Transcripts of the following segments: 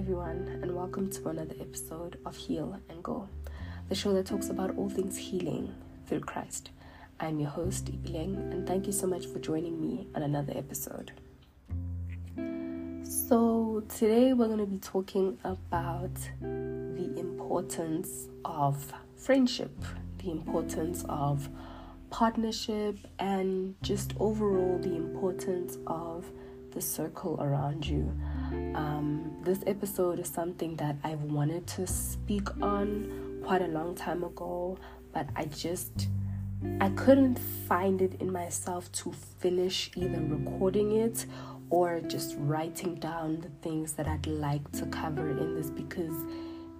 everyone, and welcome to another episode of Heal and Go, the show that talks about all things healing through Christ. I'm your host, Ibileng, and thank you so much for joining me on another episode. So, today we're going to be talking about the importance of friendship, the importance of partnership, and just overall the importance of the circle around you. Um, this episode is something that I've wanted to speak on quite a long time ago, but I just I couldn't find it in myself to finish either recording it or just writing down the things that I'd like to cover in this because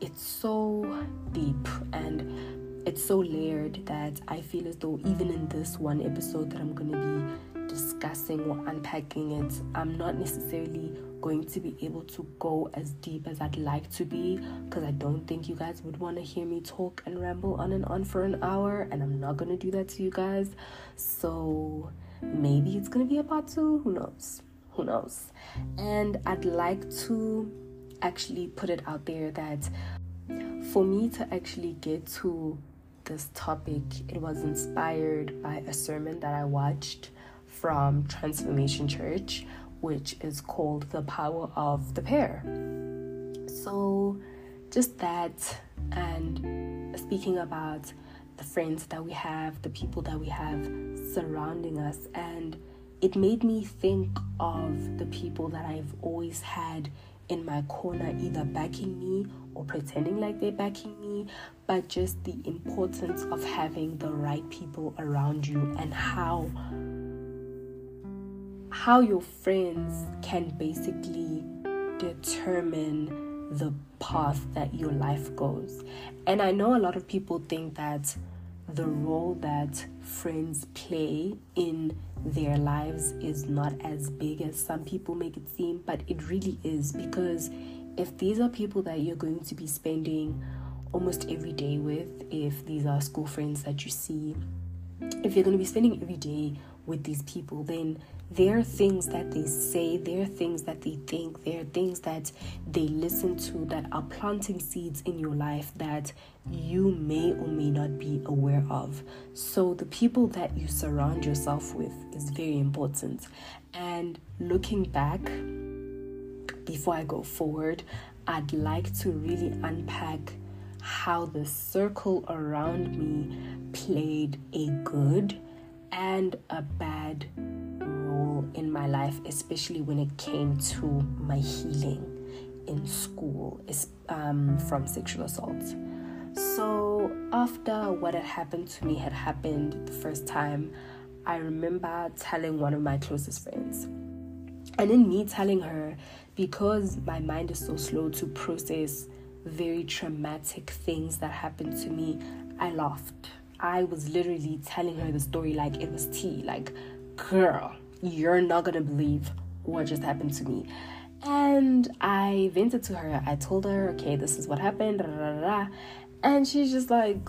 it's so deep and it's so layered that I feel as though even in this one episode that I'm going to be discussing or unpacking it, I'm not necessarily going to be able to go as deep as I'd like to be because I don't think you guys would want to hear me talk and ramble on and on for an hour, and I'm not going to do that to you guys. So maybe it's going to be a part two, who knows? Who knows? And I'd like to actually put it out there that for me to actually get to this topic, it was inspired by a sermon that I watched from Transformation Church which is called The Power of the Pair. So, just that, and speaking about the friends that we have, the people that we have surrounding us, and it made me think of the people that I've always had in my corner, either backing me or pretending like they're backing me, but just the importance of having the right people around you and how how your friends can basically determine the path that your life goes. And I know a lot of people think that the role that friends play in their lives is not as big as some people make it seem, but it really is because if these are people that you're going to be spending almost every day with, if these are school friends that you see, if you're going to be spending every day with these people, then there are things that they say, there are things that they think, there are things that they listen to that are planting seeds in your life that you may or may not be aware of. So, the people that you surround yourself with is very important. And looking back, before I go forward, I'd like to really unpack how the circle around me played a good and a bad life, especially when it came to my healing in school um, from sexual assault. So, after what had happened to me had happened the first time, I remember telling one of my closest friends. And in me telling her, because my mind is so slow to process very traumatic things that happened to me, I laughed. I was literally telling her the story like it was tea. Like, girl, you're not gonna believe what just happened to me. And I vented to her. I told her, okay, this is what happened. And she's just like,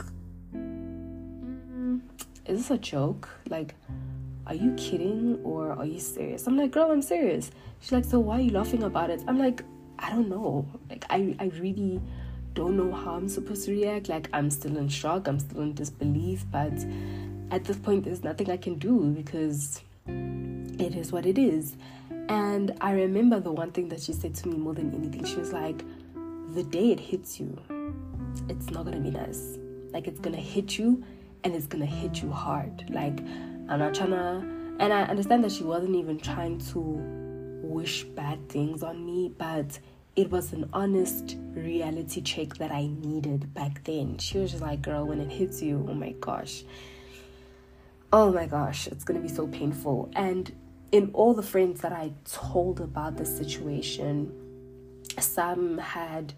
mm, is this a joke? Like, are you kidding or are you serious? I'm like, girl, I'm serious. She's like, so why are you laughing about it? I'm like, I don't know. Like, I, I really don't know how I'm supposed to react. Like, I'm still in shock, I'm still in disbelief, but at this point, there's nothing I can do because it is what it is. And I remember the one thing that she said to me more than anything she was like, the day it hits you, it's not gonna be nice. Like, it's gonna hit you and it's gonna hit you hard. Like, I'm not trying to, and I understand that she wasn't even trying to wish bad things on me, but it was an honest reality check that I needed back then. She was just like, girl, when it hits you, oh my gosh. Oh my gosh, it's gonna be so painful. And in all the friends that I told about the situation, some had,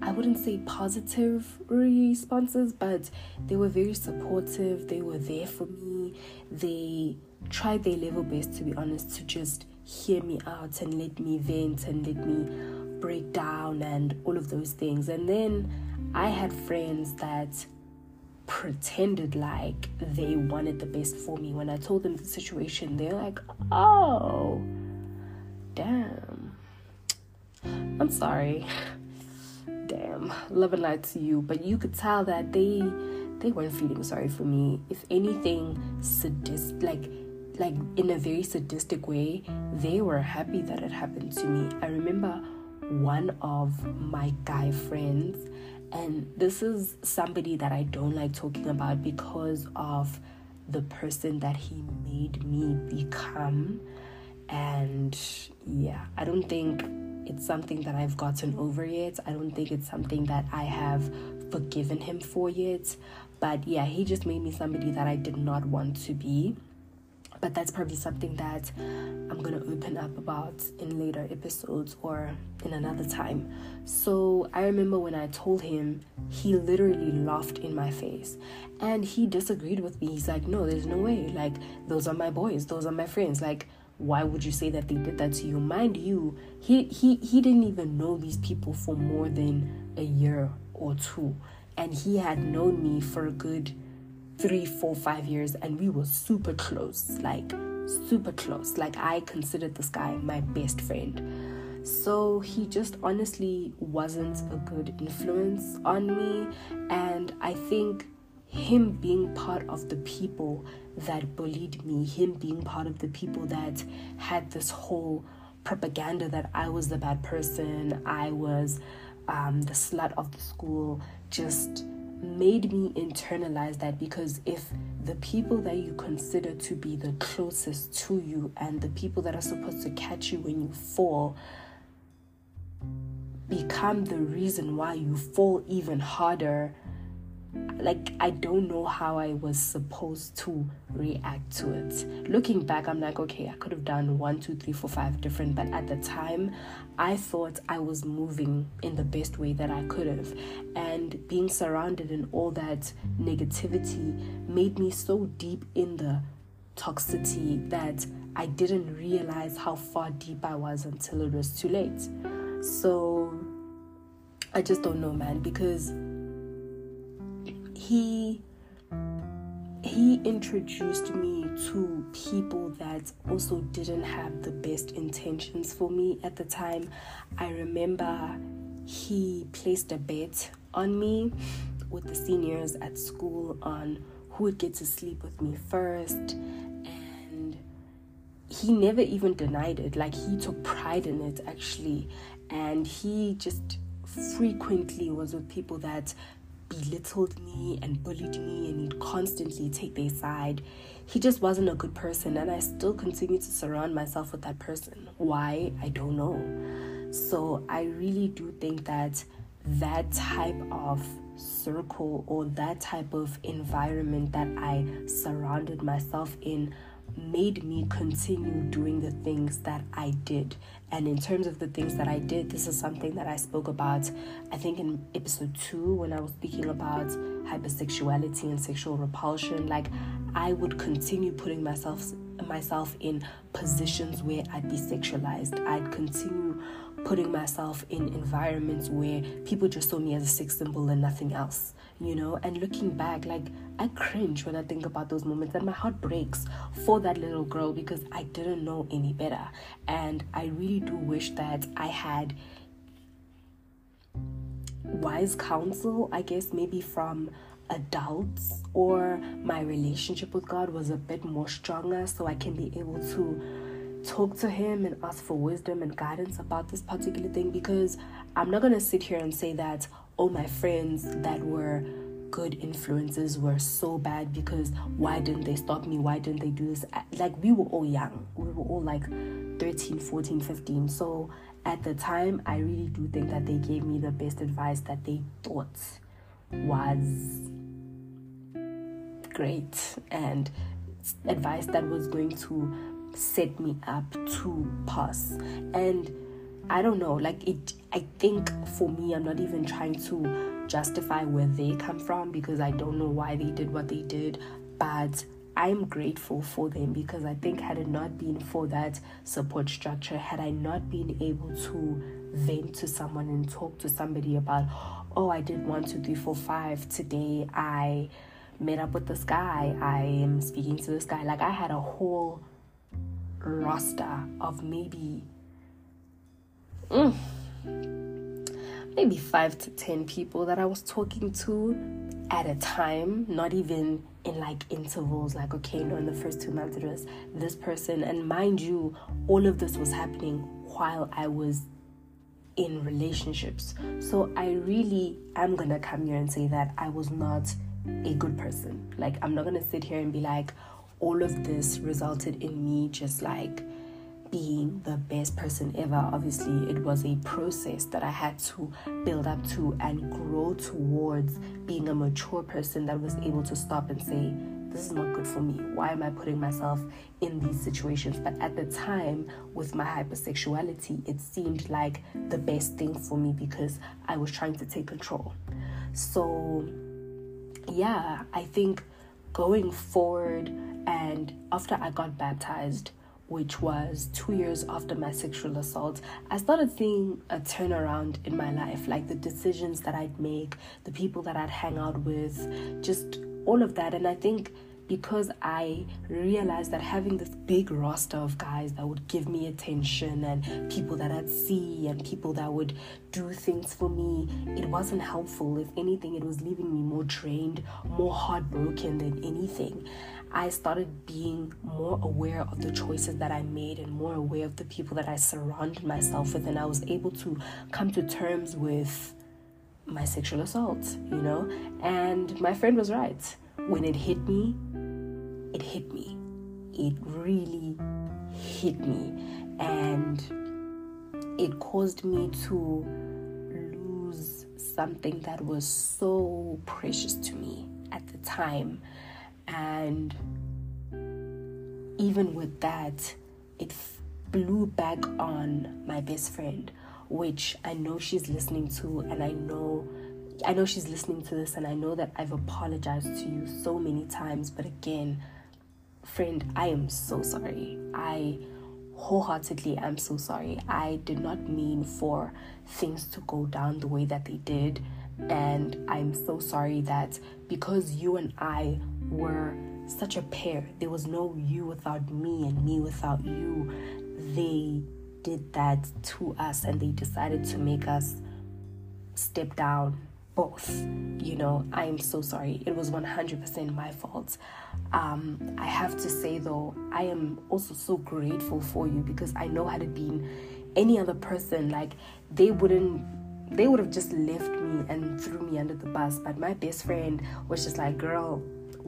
I wouldn't say positive responses, but they were very supportive. They were there for me. They tried their level best, to be honest, to just hear me out and let me vent and let me break down and all of those things. And then I had friends that pretended like they wanted the best for me. When I told them the situation, they're like, oh, damn. I'm sorry. Damn, love and light to you, but you could tell that they they weren't feeling sorry for me. If anything, sadist like like in a very sadistic way, they were happy that it happened to me. I remember one of my guy friends, and this is somebody that I don't like talking about because of the person that he made me become. And yeah, I don't think it's something that I've gotten over yet. I don't think it's something that I have forgiven him for yet. But yeah, he just made me somebody that I did not want to be but that's probably something that I'm gonna open up about in later episodes or in another time. So I remember when I told him, he literally laughed in my face and he disagreed with me. He's like, No, there's no way. Like, those are my boys, those are my friends. Like, why would you say that they did that to you? Mind you, he he he didn't even know these people for more than a year or two. And he had known me for a good three, four, five years, and we were super close like super close. Like, I considered this guy my best friend. So, he just honestly wasn't a good influence on me, and I think him being part of the people that bullied me, him being part of the people that had this whole propaganda that I was the bad person, I was um, the slut of the school, just made me internalize that because if the people that you consider to be the closest to you and the people that are supposed to catch you when you fall become the reason why you fall even harder like I don't know how I was supposed to react to it. Looking back, I'm like, okay, I could have done one, two, three, four, five different, but at the time, I thought I was moving in the best way that I could have. And being surrounded in all that negativity made me so deep in the toxicity that I didn't realize how far deep I was until it was too late. So I just don't know, man, because he he introduced me to people that also didn't have the best intentions for me at the time. I remember he placed a bet on me with the seniors at school on who would get to sleep with me first and he never even denied it like he took pride in it actually and he just frequently was with people that belittled me and bullied me and he'd constantly take their side. He just wasn't a good person and I still continue to surround myself with that person. Why? I don't know. So I really do think that that type of circle or that type of environment that I surrounded myself in made me continue doing the things that I did. And in terms of the things that I did, this is something that I spoke about, I think, in episode two when I was speaking about hypersexuality and sexual repulsion. Like, I would continue putting myself myself in positions where I'd be sexualized. I'd continue putting myself in environments where people just saw me as a sex symbol and nothing else you know? And looking back like i cringe when i think about those moments and my heart breaks for that little girl because i didn't know any better. And i really do wish that i had wise counsel i guess maybe from adults or my relationship with god was a bit more stronger so i can be able to talk to him and ask for wisdom and guidance about this particular thing because i'm not going to sit here and say that all my friends that were good influences were so bad because why didn't they stop me? Why didn't they do this? Like, we were all young. We were all like 13, 14, 15. So at the time, I really do think that they gave me the best advice that they thought was great and advice that was going to set me up to pass. And I don't know, like it I think for me I'm not even trying to justify where they come from because I don't know why they did what they did, but I'm grateful for them because I think had it not been for that support structure, had I not been able to vent to someone and talk to somebody about, oh, I did one, two, three, four, five today, I met up with this guy, I am speaking to this guy. Like I had a whole roster of maybe mm, maybe five to ten people that I was talking to at a time, not even in like intervals, like, okay, no, in the first two months it was this person. And mind you, all of this was happening while I was in relationships. So I really am gonna come here and say that I was not a good person. Like, I'm not gonna sit here and be like, all of this resulted in me just like being the best person ever. Obviously, it was a process that I had to build up to and grow towards being a mature person that was able to stop and say, This is not good for me. Why am I putting myself in these situations? But at the time, with my hypersexuality, it seemed like the best thing for me because I was trying to take control. So, yeah, I think going forward and after I got baptized, which was two years after my sexual assault, I started seeing a turnaround in my life. Like the decisions that I'd make, the people that I'd hang out with, just all of that. And I think because I realized that having this big roster of guys that would give me attention and people that I'd see and people that would do things for me, it wasn't helpful. If anything, it was leaving me more drained, more heartbroken than anything. I started being more aware of the choices that I made and more aware of the people that I surrounded myself with, and I was able to come to terms with my sexual assault, you know? And my friend was right. When it hit me, it hit me. It really hit me. And it caused me to lose something that was so precious to me at the time. And even with that, it blew back on my best friend, which I know she's listening to, and I know. I know she's listening to this, and I know that I've apologized to you so many times, but again, friend, I am so sorry. I wholeheartedly am so sorry. I did not mean for things to go down the way that they did. And I'm so sorry that because you and I were such a pair. There was no you without me and me without you. They did that to us and they decided to make us step down both. You know, I am so sorry. It was 100% my fault. Um, I have to say though, I am also so grateful for you because I know had it been any other person, like they wouldn't they would have just left me and threw me under the bus. But my best friend was just like, girl,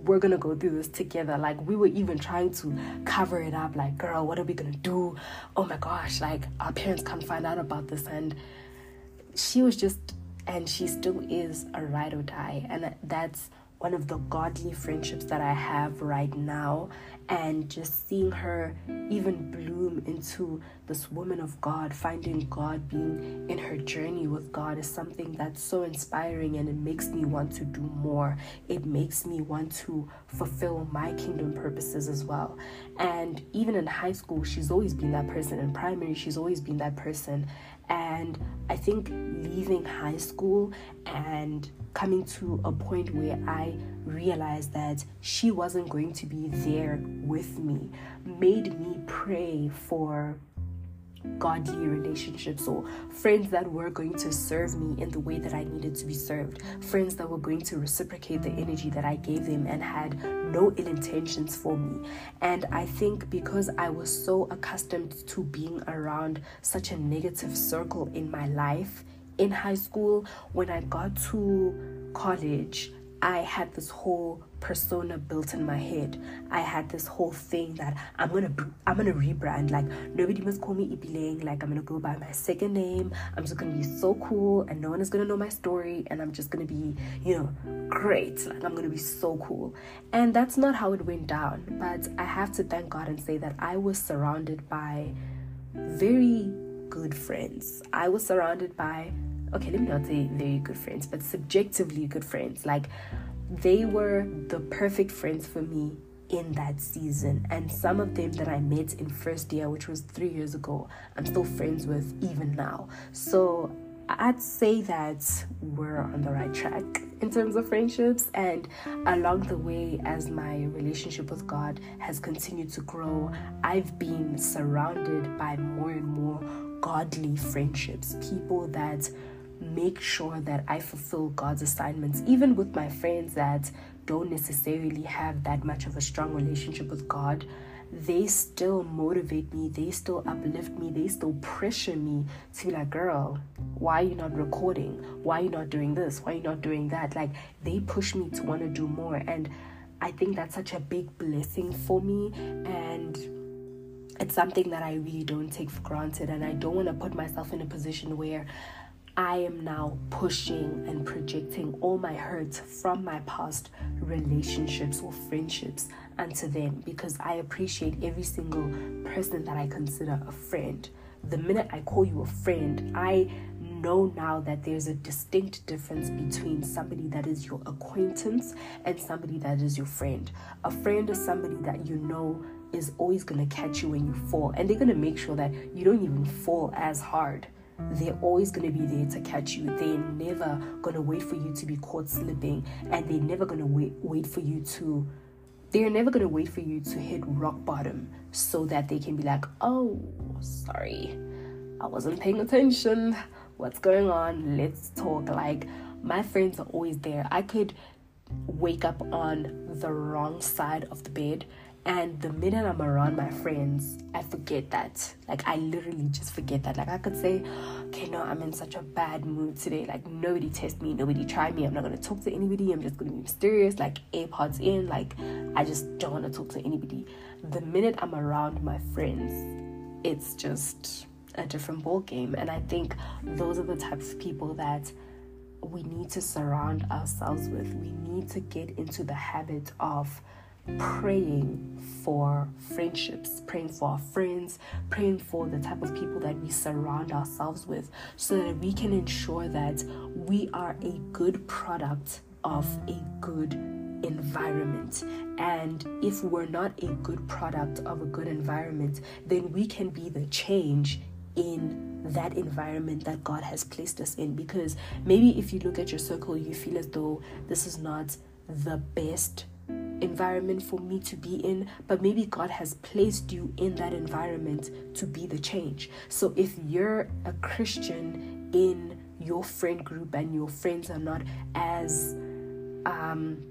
we're gonna go through this together. Like we were even trying to cover it up, like, girl, what are we gonna do? Oh my gosh, like our parents can't find out about this. And she was just and she still is a ride or die. And that's one of the godly friendships that I have right now. And just seeing her even bloom into this woman of God, finding God, being in her journey with God is something that's so inspiring and it makes me want to do more. It makes me want to fulfill my kingdom purposes as well. And even in high school, she's always been that person. In primary, she's always been that person. And I think leaving high school and coming to a point where I realized that she wasn't going to be there with me made me pray for godly relationships or friends that were going to serve me in the way that I needed to be served, friends that were going to reciprocate the energy that I gave them and had no ill intentions for me. And I think because I was so accustomed to being around such a negative circle in my life in high school, when I got to college, I had this whole persona built in my head. I had this whole thing that I'm gonna I'm gonna rebrand. Like nobody must call me Ipiling. Like I'm gonna go by my second name. I'm just gonna be so cool, and no one is gonna know my story. And I'm just gonna be, you know, great. Like I'm gonna be so cool. And that's not how it went down. But I have to thank God and say that I was surrounded by very good friends. I was surrounded by okay, let me not say very good friends, but subjectively good friends. Like they were the perfect friends for me in that season. And some of them that I met in first year, which was three years ago, I'm still friends with even now. So I'd say that we're on the right track in terms of friendships. And along the way, as my relationship with God has continued to grow, I've been surrounded by more and more godly friendships, people that make sure that I fulfill God's assignments, even with my friends that don't necessarily have that much of a strong relationship with God. They still motivate me, they still uplift me, they still pressure me to be like, girl, why are you not recording? Why are you not doing this? Why are you not doing that? Like, they push me to want to do more. And I think that's such a big blessing for me. And it's something that I really don't take for granted. And I don't want to put myself in a position where I am now pushing and projecting all my hurts from my past relationships or friendships onto them because I appreciate every single person that I consider a friend. The minute I call you a friend, I know now that there's a distinct difference between somebody that is your acquaintance and somebody that is your friend. A friend is somebody that you know is always going to catch you when you fall, and they're going to make sure that you don't even fall as hard they're always going to be there to catch you. They're never going to wait for you to be caught slipping, and they're never going to wait wait for you to. They're never going to wait for you to hit rock bottom so that they can be like, "Oh, sorry, I wasn't paying attention. What's going on? Let's talk." Like my friends are always there. I could wake up on the wrong side of the bed and the minute I'm around my friends, I forget that. Like, I literally just forget that. Like, I could say, okay, no, I'm in such a bad mood today. Like, nobody test me, nobody try me. I'm not going to talk to anybody. I'm just going to be mysterious, like, AirPods in. Like, I just don't want to talk to anybody. The minute I'm around my friends, it's just a different ball game. And I think those are the types of people that we need to surround ourselves with. We need to get into the habit of praying for friendships, praying for our friends, praying for the type of people that we surround ourselves with, so that we can ensure that we are a good product of a good environment. And if we're not a good product of a good environment, then we can be the change in that environment that God has placed us in. Because maybe if you look at your circle, you feel as though this is not the best environment for me to be in, but maybe God has placed you in that environment to be the change. So if you're a Christian in your friend group and your friends are not as um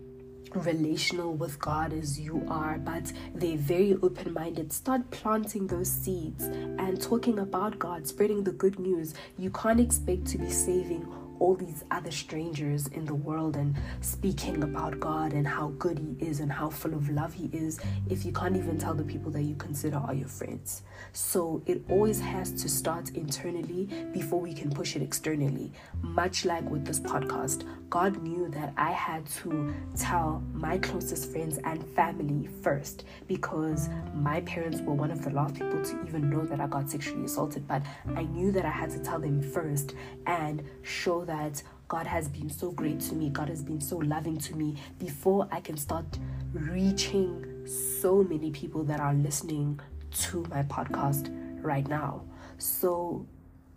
relational with God as you are, but they're very open minded. Start planting those seeds and talking about God, spreading the good news. You can't expect to be saving all these other strangers in the world and speaking about God and how good He is and how full of love He is if you can't even tell the people that you consider are your friends. So it always has to start internally before we can push it externally. Much like with this podcast, God knew that I had to tell my closest friends and family first because my parents were one of the last people to even know that I got sexually assaulted. But I knew that I had to tell them first and show that God has been so great to me, God has been so loving to me before I can start reaching so many people that are listening to my podcast right now. So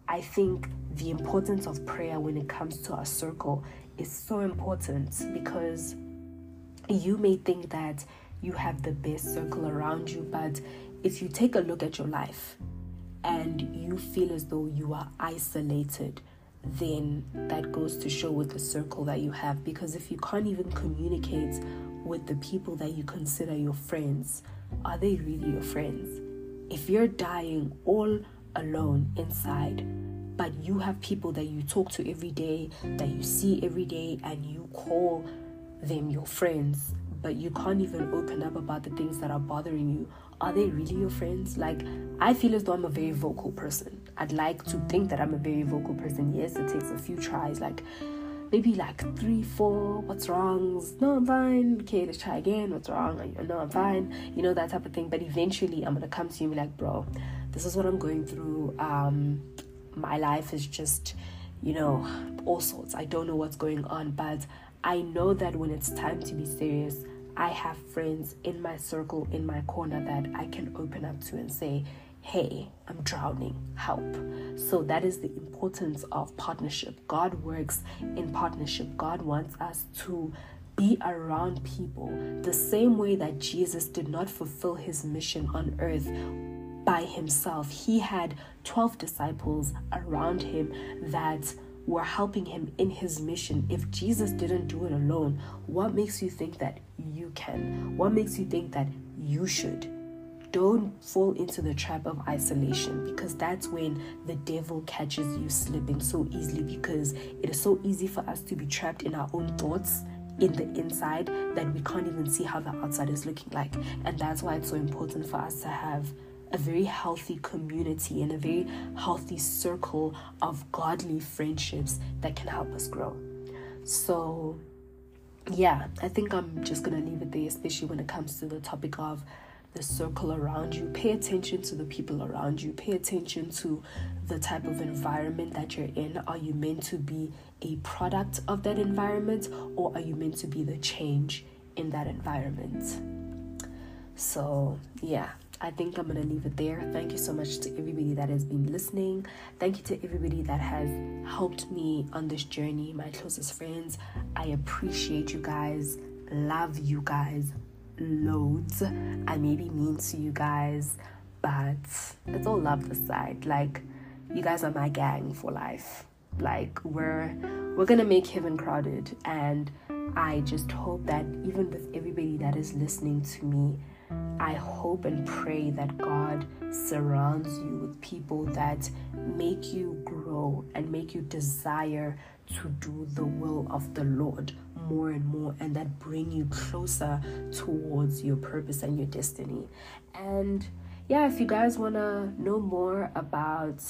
I think the importance of prayer when it comes to our circle is so important because you may think that you have the best circle around you, but if you take a look at your life and you feel as though you are isolated, then that goes to show with the circle that you have. Because if you can't even communicate with the people that you consider your friends, are they really your friends? If you're dying all alone inside, but you have people that you talk to every day, that you see every day, and you call them your friends, but you can't even open up about the things that are bothering you, are they really your friends? Like, I feel as though I'm a very vocal person. I'd like to think that I'm a very vocal person. Yes, it takes a few tries, like maybe like three, four, what's wrong? No, I'm fine. Okay, let's try again. What's wrong? No, I'm fine. You know, that type of thing. But eventually, I'm gonna come to you and be like, bro, this is what I'm going through. Um, my life is just, you know, all sorts. I don't know what's going on, but I know that when it's time to be serious, I have friends in my circle, in my corner that I can open up to and say, hey, I'm drowning, help. So that is the importance of partnership. God works in partnership. God wants us to be around people the same way that Jesus did not fulfill his mission on earth by himself. He had 12 disciples around him that were helping him in his mission. If Jesus didn't do it alone, what makes you think that you can? What makes you think that you should? Don't fall into the trap of isolation because that's when the devil catches you slipping so easily because it is so easy for us to be trapped in our own thoughts in the inside that we can't even see how the outside is looking like. And that's why it's so important for us to have a very healthy community and a very healthy circle of godly friendships that can help us grow. So, yeah, I think I'm just gonna leave it there, especially when it comes to the topic of the circle around you. Pay attention to the people around you. Pay attention to the type of environment that you're in. Are you meant to be a product of that environment or are you meant to be the change in that environment? So, yeah, I think I'm going to leave it there. Thank you so much to everybody that has been listening. Thank you to everybody that has helped me on this journey, my closest friends. I appreciate you guys. Love you guys loads. I may be mean to you guys, but it's all love aside. Like, you guys are my gang for life. Like, we're we're gonna make heaven crowded, and I just hope that even with everybody that is listening to me, I hope and pray that God surrounds you with people that make you grow and make you desire to do the will of the Lord more and more and that bring you closer towards your purpose and your destiny. And yeah, if you guys want to know more about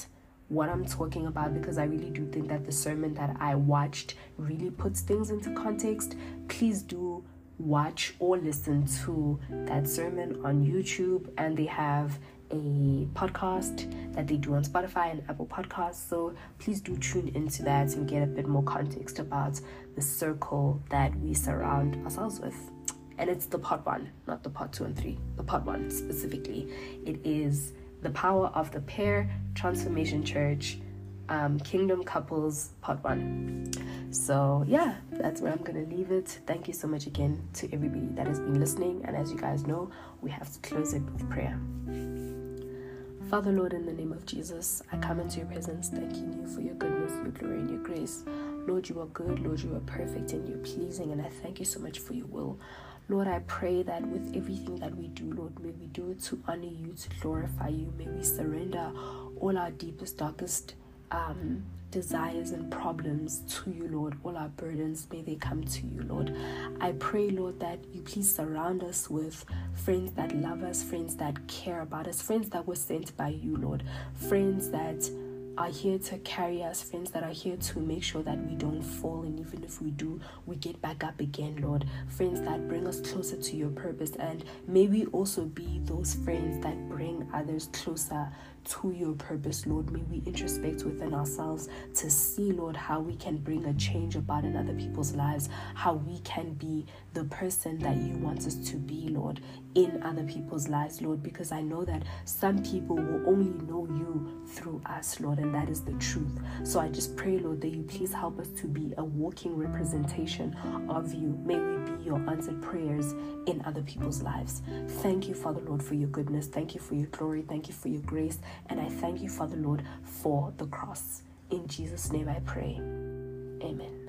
what I'm talking about because I really do think that the sermon that I watched really puts things into context, please do watch or listen to that sermon on YouTube and they have a podcast that they do on Spotify and Apple Podcasts. So please do tune into that and get a bit more context about the circle that we surround ourselves with. And it's the part one, not the part two and three. The part one specifically. It is the power of the pair transformation church um, Kingdom Couples Part 1. So, yeah, that's where I'm going to leave it. Thank you so much again to everybody that has been listening. And as you guys know, we have to close it with prayer. Father, Lord, in the name of Jesus, I come into your presence thanking you for your goodness, your glory, and your grace. Lord, you are good. Lord, you are perfect and you're pleasing. And I thank you so much for your will. Lord, I pray that with everything that we do, Lord, may we do it to honor you, to glorify you. May we surrender all our deepest, darkest um, desires and problems to you, Lord. All our burdens, may they come to you, Lord. I pray, Lord, that you please surround us with friends that love us, friends that care about us, friends that were sent by you, Lord, friends that are here to carry us, friends that are here to make sure that we don't fall, and even if we do, we get back up again, Lord. Friends that bring us closer to your purpose, and may we also be those friends that bring others closer to your purpose, Lord. May we introspect within ourselves to see, Lord, how we can bring a change about in other people's lives, how we can be the person that you want us to be, Lord, in other people's lives, Lord, because I know that some people will only know you through us, Lord, and that is the truth. So I just pray, Lord, that you please help us to be a walking representation of you. May we be your answered prayers in other people's lives. Thank you, Father, Lord, for your goodness. Thank you for your glory. Thank you for your grace. And I thank you, Father, Lord, for the cross. In Jesus' name I pray. Amen.